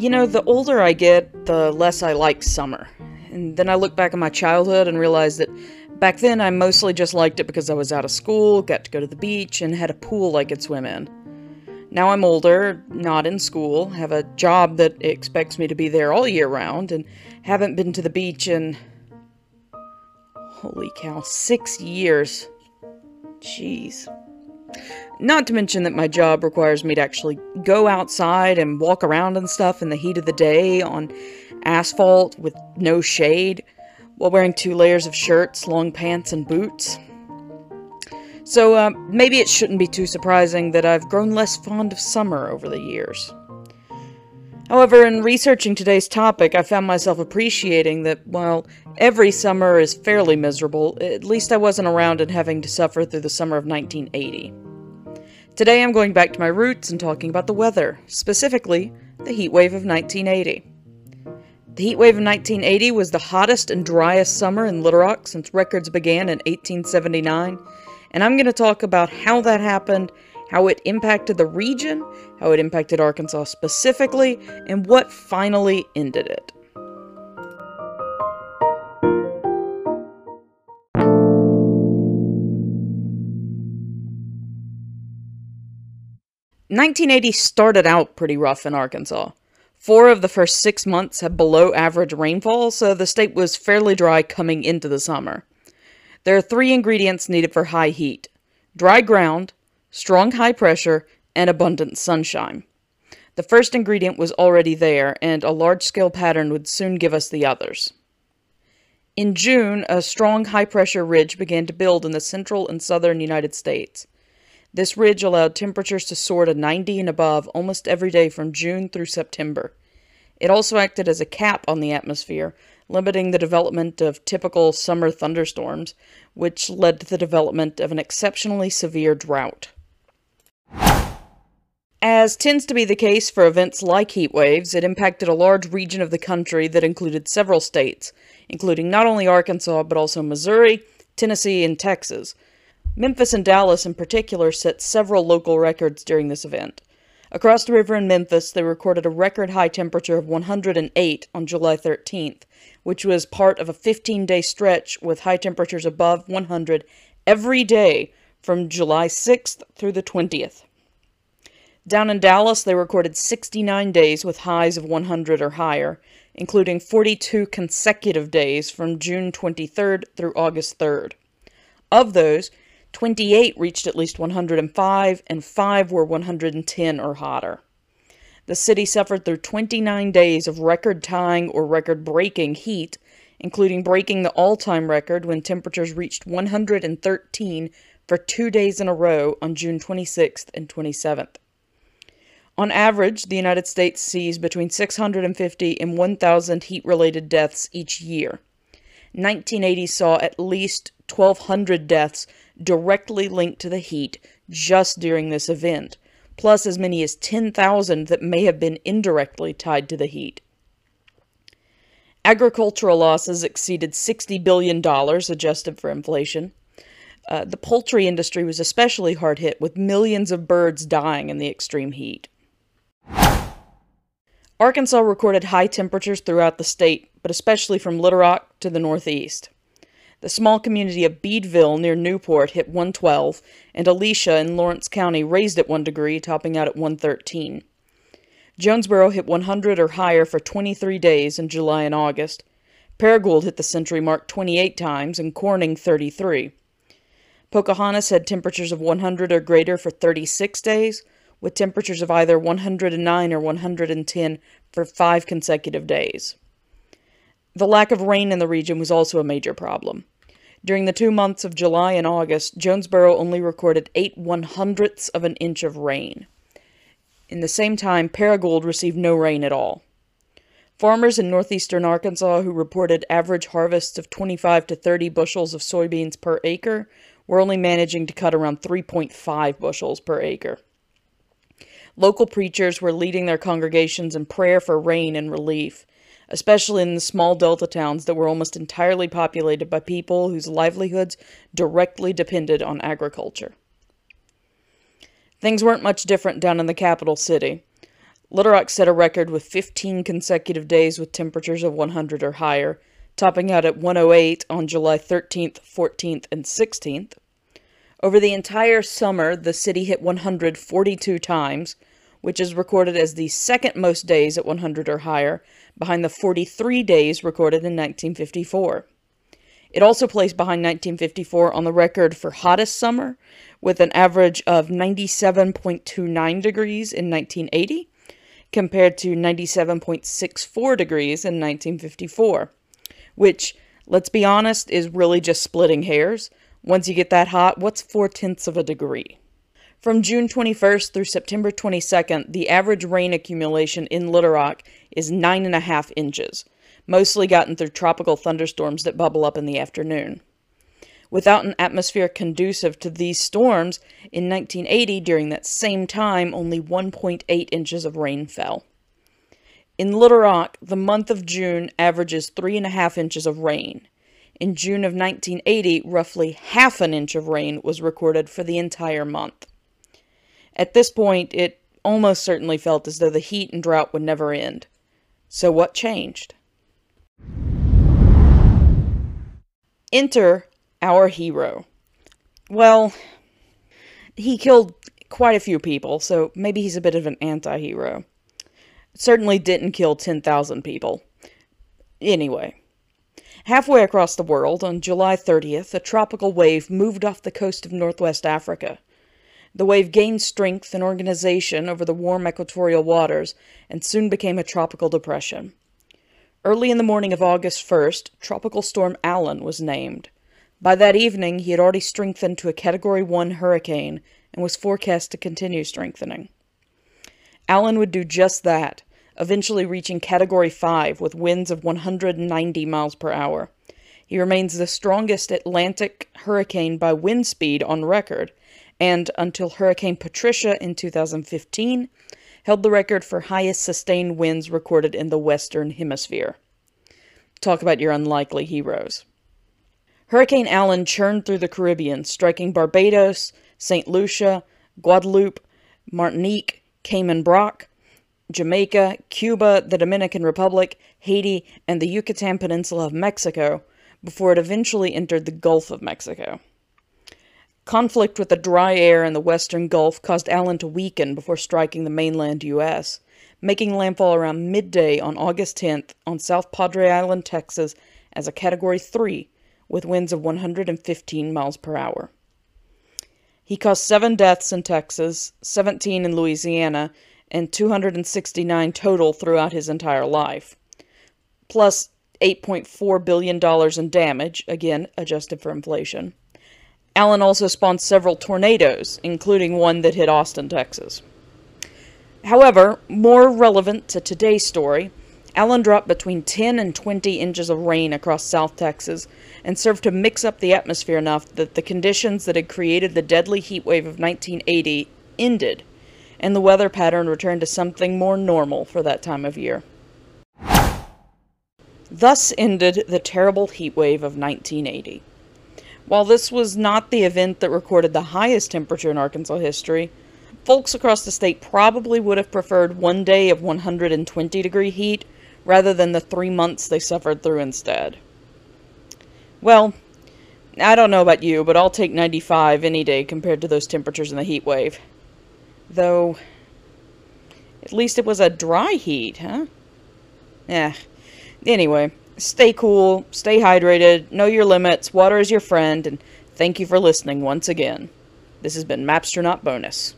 You know, the older I get, the less I like summer. And then I look back at my childhood and realize that back then I mostly just liked it because I was out of school, got to go to the beach, and had a pool I could swim in. Now I'm older, not in school, have a job that expects me to be there all year round, and haven't been to the beach in. Holy cow, six years. Jeez. Not to mention that my job requires me to actually go outside and walk around and stuff in the heat of the day on asphalt with no shade while wearing two layers of shirts, long pants, and boots. So uh, maybe it shouldn't be too surprising that I've grown less fond of summer over the years. However, in researching today's topic, I found myself appreciating that while every summer is fairly miserable, at least I wasn't around and having to suffer through the summer of 1980. Today I'm going back to my roots and talking about the weather, specifically the heat wave of 1980. The heat wave of 1980 was the hottest and driest summer in Little Rock since records began in 1879, and I'm going to talk about how that happened how it impacted the region, how it impacted Arkansas specifically, and what finally ended it. Nineteen eighty started out pretty rough in Arkansas. Four of the first six months had below average rainfall, so the state was fairly dry coming into the summer. There are three ingredients needed for high heat dry ground, strong high pressure, and abundant sunshine. The first ingredient was already there, and a large scale pattern would soon give us the others. In June, a strong high pressure ridge began to build in the central and southern United States. This ridge allowed temperatures to soar to 90 and above almost every day from June through September. It also acted as a cap on the atmosphere, limiting the development of typical summer thunderstorms, which led to the development of an exceptionally severe drought. As tends to be the case for events like heat waves, it impacted a large region of the country that included several states, including not only Arkansas but also Missouri, Tennessee, and Texas. Memphis and Dallas, in particular, set several local records during this event. Across the river in Memphis, they recorded a record high temperature of 108 on July 13th, which was part of a 15 day stretch with high temperatures above 100 every day from July 6th through the 20th. Down in Dallas, they recorded 69 days with highs of 100 or higher, including 42 consecutive days from June 23rd through August 3rd. Of those, 28 reached at least 105, and 5 were 110 or hotter. The city suffered through 29 days of record tying or record breaking heat, including breaking the all time record when temperatures reached 113 for two days in a row on June 26th and 27th. On average, the United States sees between 650 and 1,000 heat related deaths each year. 1980 saw at least 1,200 deaths directly linked to the heat just during this event, plus as many as 10,000 that may have been indirectly tied to the heat. Agricultural losses exceeded $60 billion adjusted for inflation. Uh, the poultry industry was especially hard hit, with millions of birds dying in the extreme heat. Arkansas recorded high temperatures throughout the state, but especially from Little Rock to the northeast. The small community of Beedeville near Newport hit 112, and Alicia in Lawrence County raised at 1 degree, topping out at 113. Jonesboro hit 100 or higher for 23 days in July and August. Paragould hit the century mark 28 times, and Corning 33. Pocahontas had temperatures of 100 or greater for 36 days, with temperatures of either 109 or 110 for five consecutive days. The lack of rain in the region was also a major problem. During the two months of July and August, Jonesboro only recorded eight one hundredths of an inch of rain. In the same time, Paragould received no rain at all. Farmers in northeastern Arkansas who reported average harvests of 25 to 30 bushels of soybeans per acre were only managing to cut around 3.5 bushels per acre. Local preachers were leading their congregations in prayer for rain and relief, especially in the small delta towns that were almost entirely populated by people whose livelihoods directly depended on agriculture. Things weren't much different down in the capital city. Little Rock set a record with 15 consecutive days with temperatures of 100 or higher, topping out at 108 on July 13th, 14th, and 16th. Over the entire summer, the city hit 142 times, which is recorded as the second most days at 100 or higher, behind the 43 days recorded in 1954. It also placed behind 1954 on the record for hottest summer, with an average of 97.29 degrees in 1980, compared to 97.64 degrees in 1954, which, let's be honest, is really just splitting hairs. Once you get that hot, what's four tenths of a degree? From June 21st through September 22nd, the average rain accumulation in Little Rock is 9.5 inches, mostly gotten through tropical thunderstorms that bubble up in the afternoon. Without an atmosphere conducive to these storms, in 1980, during that same time, only 1.8 inches of rain fell. In Little Rock, the month of June averages 3.5 inches of rain. In June of 1980, roughly half an inch of rain was recorded for the entire month. At this point, it almost certainly felt as though the heat and drought would never end. So, what changed? Enter our hero. Well, he killed quite a few people, so maybe he's a bit of an anti hero. Certainly didn't kill 10,000 people. Anyway, halfway across the world, on July 30th, a tropical wave moved off the coast of northwest Africa. The wave gained strength and organization over the warm equatorial waters and soon became a tropical depression. Early in the morning of August 1st, Tropical Storm Allen was named. By that evening, he had already strengthened to a Category 1 hurricane and was forecast to continue strengthening. Allen would do just that, eventually reaching Category 5 with winds of 190 miles per hour. He remains the strongest Atlantic hurricane by wind speed on record and until Hurricane Patricia in 2015, held the record for highest sustained winds recorded in the Western Hemisphere. Talk about your unlikely heroes. Hurricane Allen churned through the Caribbean, striking Barbados, St. Lucia, Guadeloupe, Martinique, Cayman Brac, Jamaica, Cuba, the Dominican Republic, Haiti, and the Yucatan Peninsula of Mexico before it eventually entered the Gulf of Mexico. Conflict with the dry air in the western Gulf caused Allen to weaken before striking the mainland U.S., making landfall around midday on August 10th on South Padre Island, Texas, as a Category 3 with winds of 115 miles per hour. He caused seven deaths in Texas, 17 in Louisiana, and 269 total throughout his entire life, plus $8.4 billion in damage, again adjusted for inflation. Allen also spawned several tornadoes, including one that hit Austin, Texas. However, more relevant to today's story, Allen dropped between 10 and 20 inches of rain across South Texas and served to mix up the atmosphere enough that the conditions that had created the deadly heat wave of 1980 ended, and the weather pattern returned to something more normal for that time of year. Thus ended the terrible heat wave of 1980. While this was not the event that recorded the highest temperature in Arkansas history, folks across the state probably would have preferred one day of 120 degree heat rather than the three months they suffered through instead. Well, I don't know about you, but I'll take 95 any day compared to those temperatures in the heat wave. Though, at least it was a dry heat, huh? Yeah. Anyway, stay cool, stay hydrated, know your limits, water is your friend, and thank you for listening once again. This has been Mapstronaut Bonus.